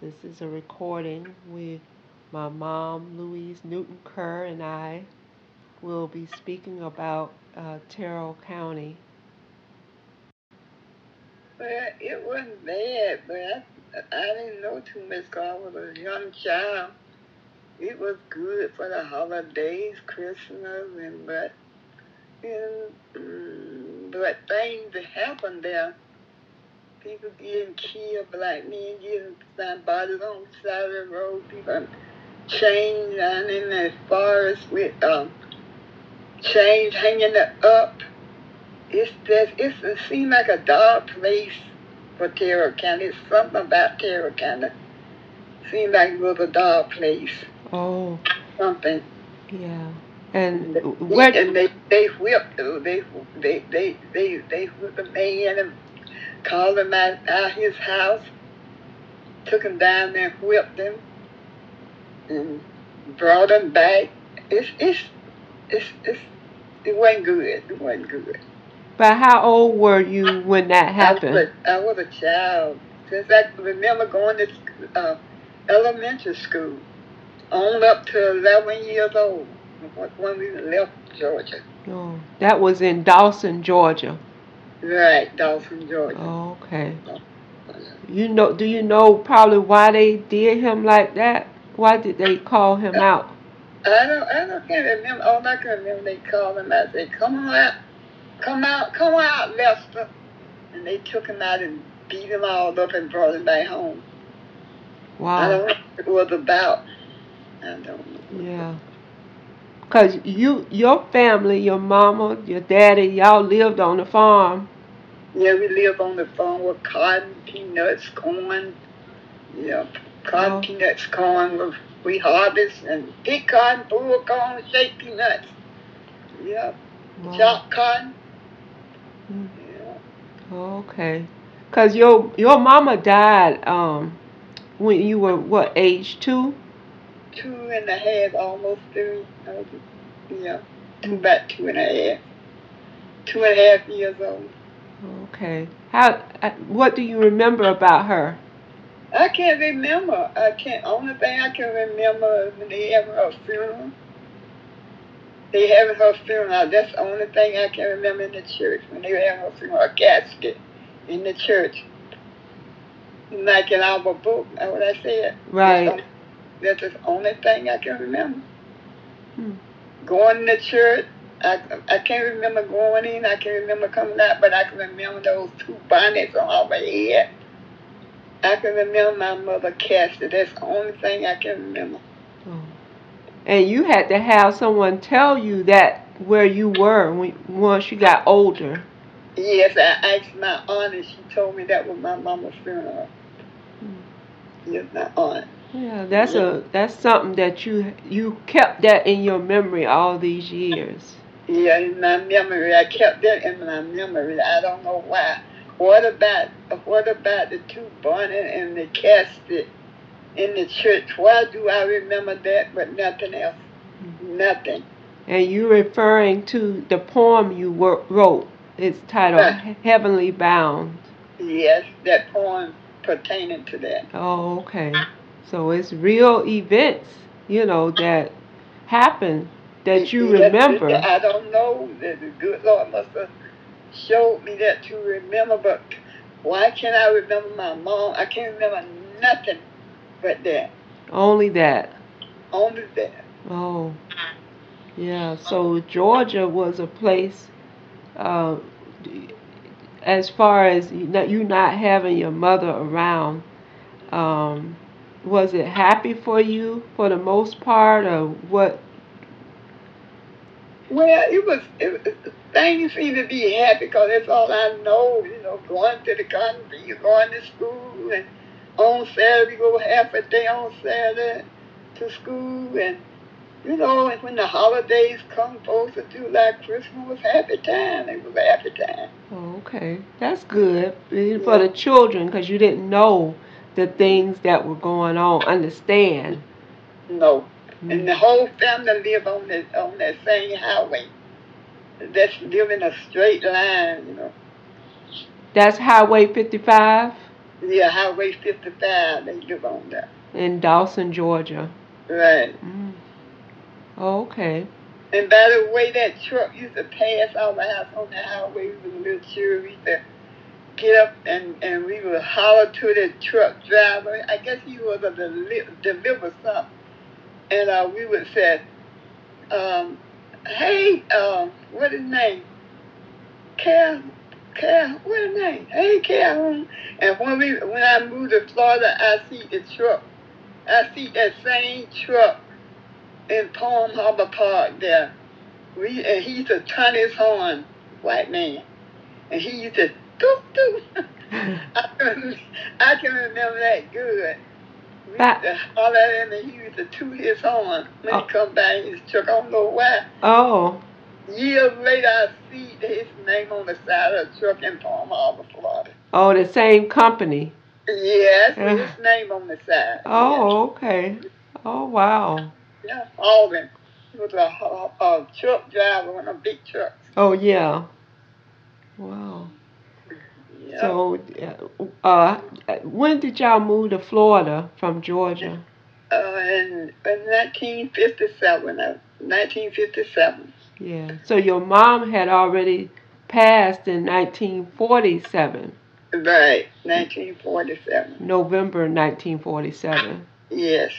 This is a recording with my mom, Louise Newton Kerr, and I will be speaking about uh, Terrell County. Well, it wasn't bad, but I, I didn't know too much because I was a young child. It was good for the holidays, Christmas, and but and, mm, but things that happened there. People getting killed, black men getting found bodies on the side of the road, people chains down in the forest with um, chains hanging up. It's just, it's, it seems like a dark place for Terrell County. It's something about Terrell County. Seems like it was a dark place. Oh, Something. yeah. And And where? they they whipped they they they they they whipped a man and called him out, out his house, took him down there, whipped him, and brought him back. It's it's it's it's it wasn't good. It wasn't good. But how old were you when that I happened? was a, I was a child since I remember going to uh, elementary school, on up to eleven years old when we left Georgia. Oh, that was in Dawson, Georgia. Right, Dawson, Georgia. Oh, okay. You know? Do you know probably why they did him like that? Why did they call him uh, out? I don't, I don't can't remember. All I can remember, they called him out. They come on out, come out, come out, Lester. And they took him out and beat him all up and brought him back home. Wow. I don't know what it was about. I don't know. Yeah. Cause you, your family, your mama, your daddy, y'all lived on the farm. Yeah, we live on the farm with cotton, peanuts, corn. Yeah, cotton, Oh. peanuts, corn. We- We harvest and pick cotton, pull corn, shake peanuts. Yeah, Wow. chop cotton. Mm. Yeah. Okay. Cause your your mama died um when you were what age two? Two and a half, almost three. Yeah, about two and a half. Two and a half years old. Okay. How? uh, What do you remember about her? I can't remember. I can't. Only thing I can remember is when they having her funeral. They having her funeral. That's the only thing I can remember in the church when they having her funeral. A casket in the church. Like in our book. That's what I said. Right. That's the only thing I can remember. Hmm. Going to church, I, I can't remember going in, I can't remember coming out, but I can remember those two bonnets on our head. I can remember my mother casted. That's the only thing I can remember. Oh. And you had to have someone tell you that where you were when once you got older. Yes, I asked my aunt, and she told me that was my mama's funeral. Hmm. Yes, my aunt. Yeah, that's a that's something that you you kept that in your memory all these years. Yeah, in my memory, I kept that in my memory. I don't know why. What about what about the two bonnet and the casket in the church? Why do I remember that, but nothing else? Nothing. And you referring to the poem you wrote. It's titled. Heavenly Bound. Yes, that poem pertaining to that. Oh, okay. So it's real events, you know, that happen that you remember. I don't know. The good Lord must have showed me that to remember, but why can't I remember my mom? I can't remember nothing but that. Only that. Only that. Oh, yeah. So Georgia was a place, uh, as far as you not, you not having your mother around. Um, was it happy for you for the most part, or what? Well, it was, it things seem to be happy because that's all I know. You know, going to the country, going to school, and on Saturday we go half a day on Saturday to school, and you know, and when the holidays come, Fourth of like Christmas was happy time. It was happy time. Oh, okay, that's good for the children because you didn't know the things that were going on. Understand? No, and the whole family live on that on that same highway. That's living a straight line, you know. That's Highway 55. Yeah, Highway 55. They live on there. In Dawson, Georgia. Right. Mm. Okay. And by the way, that truck used to pass our house on the highway. We a little children. Get up and, and we would holler to the truck driver. I guess he was a deli- deliver something. And uh, we would say, um, hey, uh, what his name? Cal, Cal, what his name? Hey, Cal. And when we when I moved to Florida, I see the truck. I see that same truck in Palm Harbor Park there. We and he used to horn, white man, and he used to doop doop. I can, I can remember that good. We That- used to holler at him and he used to toot his horn when Oh. he come by in his truck. I don't know why. Oh. Years later, I see his name on the side of the truck in Palm Harbor, Florida. Oh, the same company. Yes, Uh. his name on the side. Oh, okay. Oh, wow. Yeah, them. He was a, a, a truck driver, one a big truck. Oh, yeah. Wow. So, uh, when did y'all move to Florida from Georgia? uh, in, in 1957, uh, 1957. Yeah. So your mom had already passed in 1947, Right, 1947. November 1947. Yes.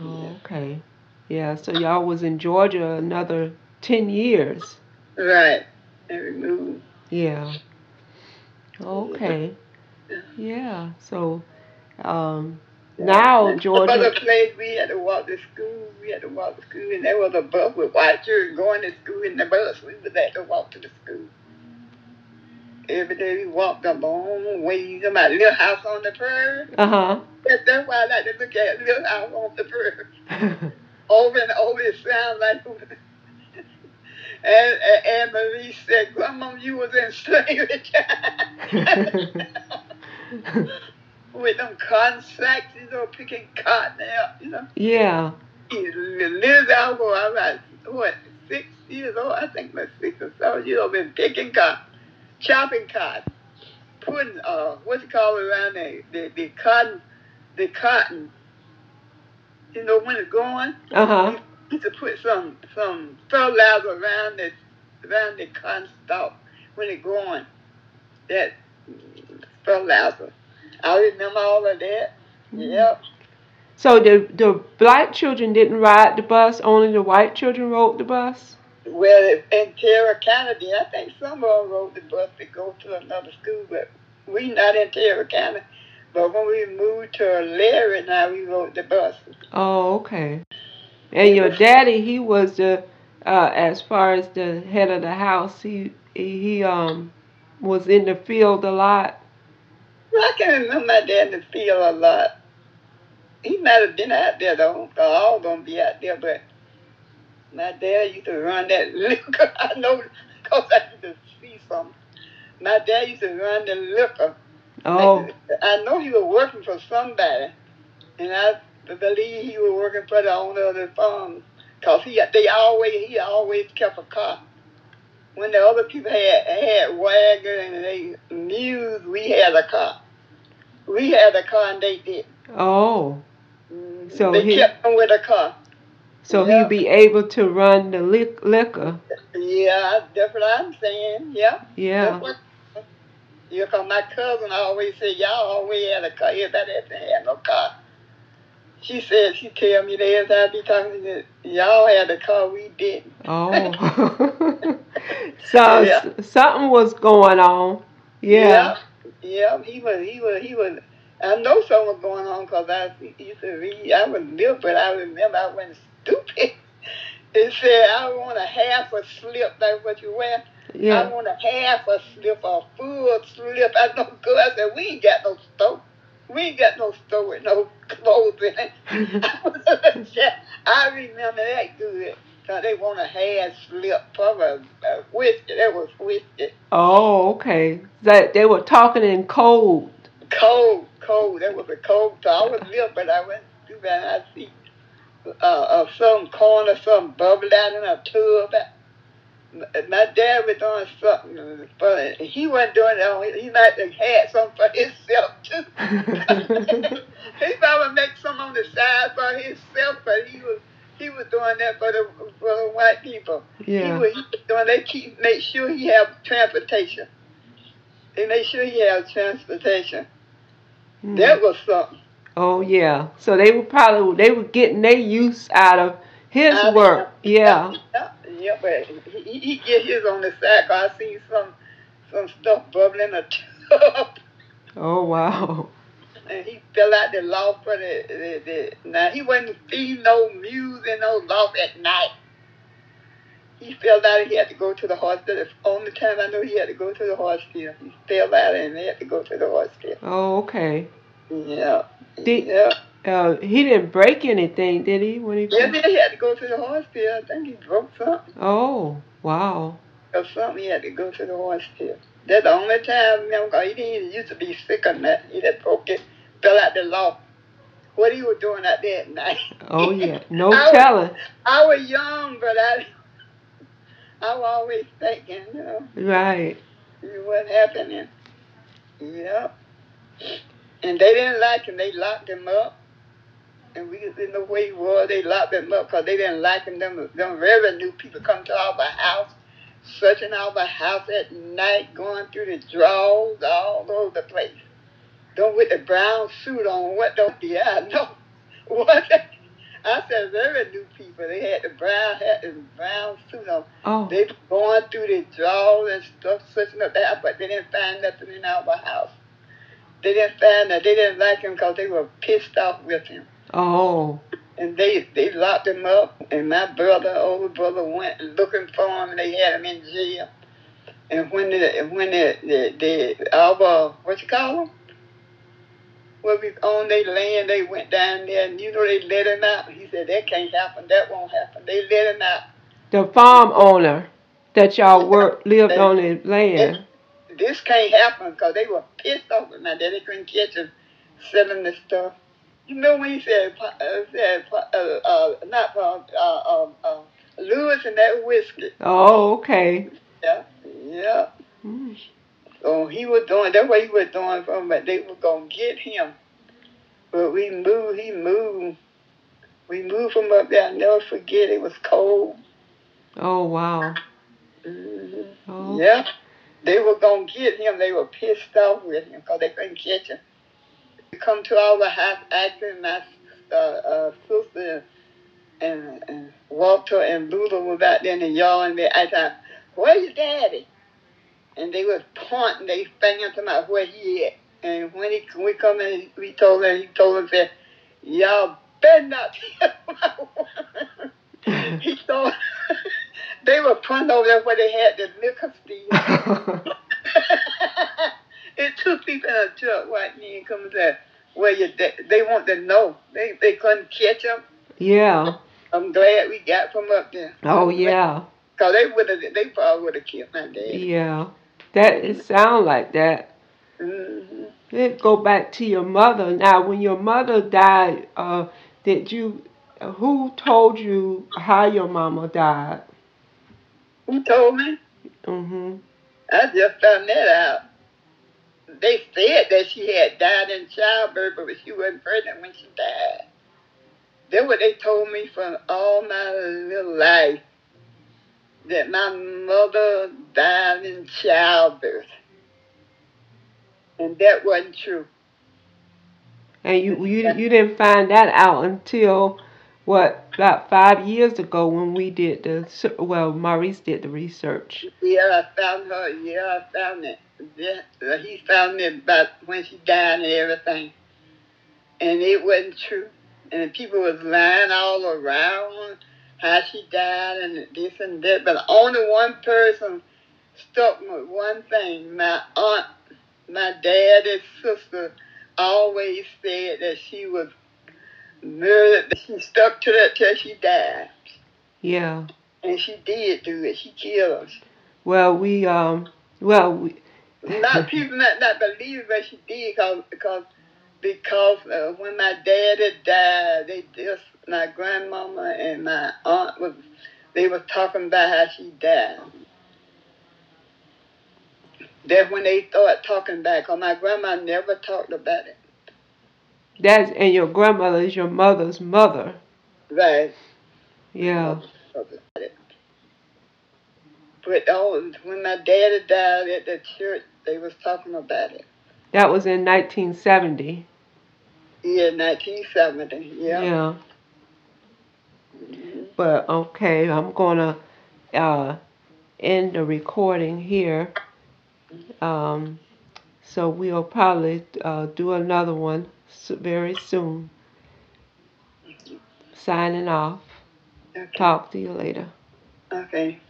Oh, okay. Yeah. So y'all was in Georgia another 10 years. Right. And we moved. Yeah. Okay. Yeah. So, um, now Georgia. Some other place we had to walk to school. We had to walk to school, and there was a bus with white children going to school in the bus. We was had to walk to the school. Every day we walked a long way. Somebody little house on the prairie. Uh huh. That's why I like to look at little house on the prairie. over and over it sounds like and, and, and Marie said, Grandma, you was in slavery. With them cotton sacks, you know, picking cotton out, you know. yeah. Liz Alvo, I was, what, six years old? I think my six or seven years old, been picking cotton, chopping cotton, putting, uh, what's it called around the, the, the cotton, the cotton, you know, when it's going, Uh huh. To put some some fertilizer around the around the cotton stalk when it growing. That fertilizer. I remember all of that. Mm-hmm. Yep. So the the black children didn't ride the bus. Only the white children rode the bus. Well, in Terrell County, I think some of them rode the bus to go to another school, but we not in Terrell County. But when we moved to Larry, now we rode the bus. Oh, okay. And your daddy, he was the, uh, as far as the head of the house, he he um was in the field a lot. I can't remember my dad in the field a lot. He might have been out there though. 'cause all gonna be out there, but my dad used to run that liquor. I know because I used to see some. My dad used to run the liquor. Oh, I know he was working for somebody, and I believe he was working for the owner of the farm. Cause he they always he always kept a car. When the other people had had wagon and they mules, we had a car. We had a car and they did. oh. Mhm. So they he- kept them with a car. So Yeah. he'd be able to run the lic- liquor. Yeah, that's what I'm saying. Yeah. Yeah. What, yeah, cause my cousin always said y'all always had a car. Everybody have no car. She said she tell me that every time I be talking to y'all had a car, we didn't. Oh. so Yeah. something was going on. Yeah. Yeah, yeah, he was, he was, he was. I know something was going on because I used to read. I was little, but I remember I wasn't stupid. It said I want a half a slip like what you wear. Yeah. I want a half a slip, a full slip. I don't go. I said we ain't got no store. We ain't got no store with no clothes in it. I remember that good. Cause they want a half slip for a, a whiskey. That was whiskey. Oh, okay. That they were talking in cold. Cold, cold. That was a cold. So I was little, but I went through that. I see uh, uh, some corn or some bubble out in a tub. My dad was doing something, but he wasn't doing it. He might have had something for himself too. he probably make some on the side for himself, but he was he was doing that for the for the white people. Yeah. He was, he was doing. They keep make sure he have transportation. They make sure he have transportation. Mm. That was something. Oh yeah. So they were probably they were getting their use out of his work. Yeah. Yeah, yeah, but he, he, get his on the side. 'cause I seen some some stuff bubbling a tub, Oh wow. and he fell out the loft for the, the, the now he wasn't feeding no muse in no loft at night. He fell out and he had to go to the hospital. The only time I know he had to go to the hospital. He fell out and he had to go to the hospital. Oh okay. Yeah. Did- yeah. Uh, he didn't break anything, did he? When he? Yeah, then he had to go to the hospital. I think he broke something. Oh wow. or something, he had to go to the hospital. That's the only time, you know, he didn't used to be sick or nothing. He just broke it, fell out the loft. What he was doing out there at night. Oh yeah. No I was- telling. I was young, but I, I was always thinking, you know, Right. what happening. Yep. And they didn't like him. They locked him up. And we didn't know where he was. They locked him up because they didn't like him. Them, them revenue people come to our house, searching our house at night, going through the drawers all over the place. Them with the brown suit on. What don't the I know? What? I said revenue people. They had the brown hat and brown suit on. Oh. They were going through the drawers and stuff, searching up there, but they didn't find nothing in our house. They didn't find that. They didn't like him because they were pissed off with him. Oh. And they they locked him up. And my brother, older brother, went looking for him. and They had him in jail. And when the when the the, the our what you call them? When we on their land, they went down there, and you know they let him out. He said that can't happen. That won't happen. They let him out. The farm owner that y'all work lived on the land. this can't happen because they were pissed off with my daddy. They couldn't catch him selling the stuff. You know when he said, uh, said uh, uh, not uh, uh, uh, Lewis and that whiskey. Oh, okay. Yeah, yeah. Mm. So he was doing, that's what he was doing from, but they were going to get him. But we moved, he moved. We moved from up there, I'll never forget, it was cold. Oh wow. hmm Oh. Yeah. They were going to get him. They were pissed off with him because they couldn't catch him. Come to our house acting, my uh, uh, sister and, and Walter and Luther was out there in the yard and they asked, her, where's your daddy? And they was pointing their finger to my where he at. And when he we come in, we told him, he told us that, y'all better not tell my woman. he told, they were pointing over there where they had the liquor steal. It took people in a truck and come and say, well, you, they, they want to know. They, they couldn't catch them. yeah. I'm glad we got from up there. Oh yeah. Because they would have, they probably would have killed my dad. Yeah. That it sound like that. Mm-hmm. Let's go back to your mother. Now, when your mother died, uh, did you? Who told you how your mama died? Who told me? Mhm. I just found that out. They said that she had died in childbirth, but she wasn't pregnant when she died. That's what they told me from all my little life. That my mother died in childbirth. And that wasn't true. And you you you didn't find that out until what about five years ago when we did the well Maurice did the research. Yeah, I found her. Yeah, I found it. Yeah, uh, he found it about when she died and everything. And it wasn't true. And people was lying all around how she died and this and that. But only one person stuck with one thing. My aunt, my dad's sister, always said that she was murdered. She stuck to that till she died. Yeah. And she did do it. She killed us. Well, we um well we not people not not believe but she did because because because uh, when my dad had died, they just my grandmama and my aunt was they was talking about how she died. That's when they start talking back. Cause my grandma never talked about it. That's and your grandmother is your mother's mother. Right. Yeah. But oh, when my daddy died at the church, they was talking about it. That was in 1970. Yeah, 1970. Yeah. Yeah. But okay, I'm gonna uh, end the recording here. Um, so we'll probably uh, do another one very soon. Signing off. Okay. Talk to you later. Okay.